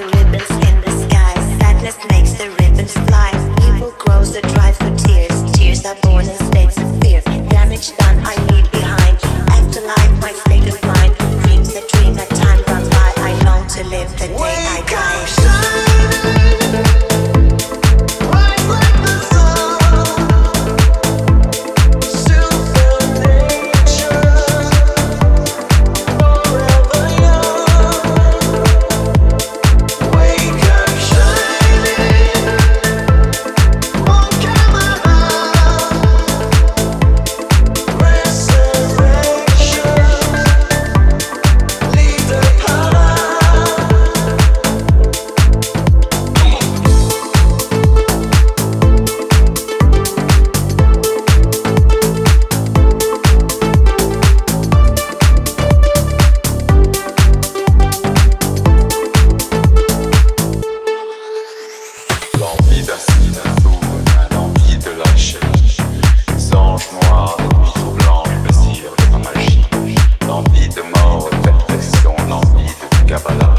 the ribbons in the sky. Sadness makes the ribbons fly. Gabalá.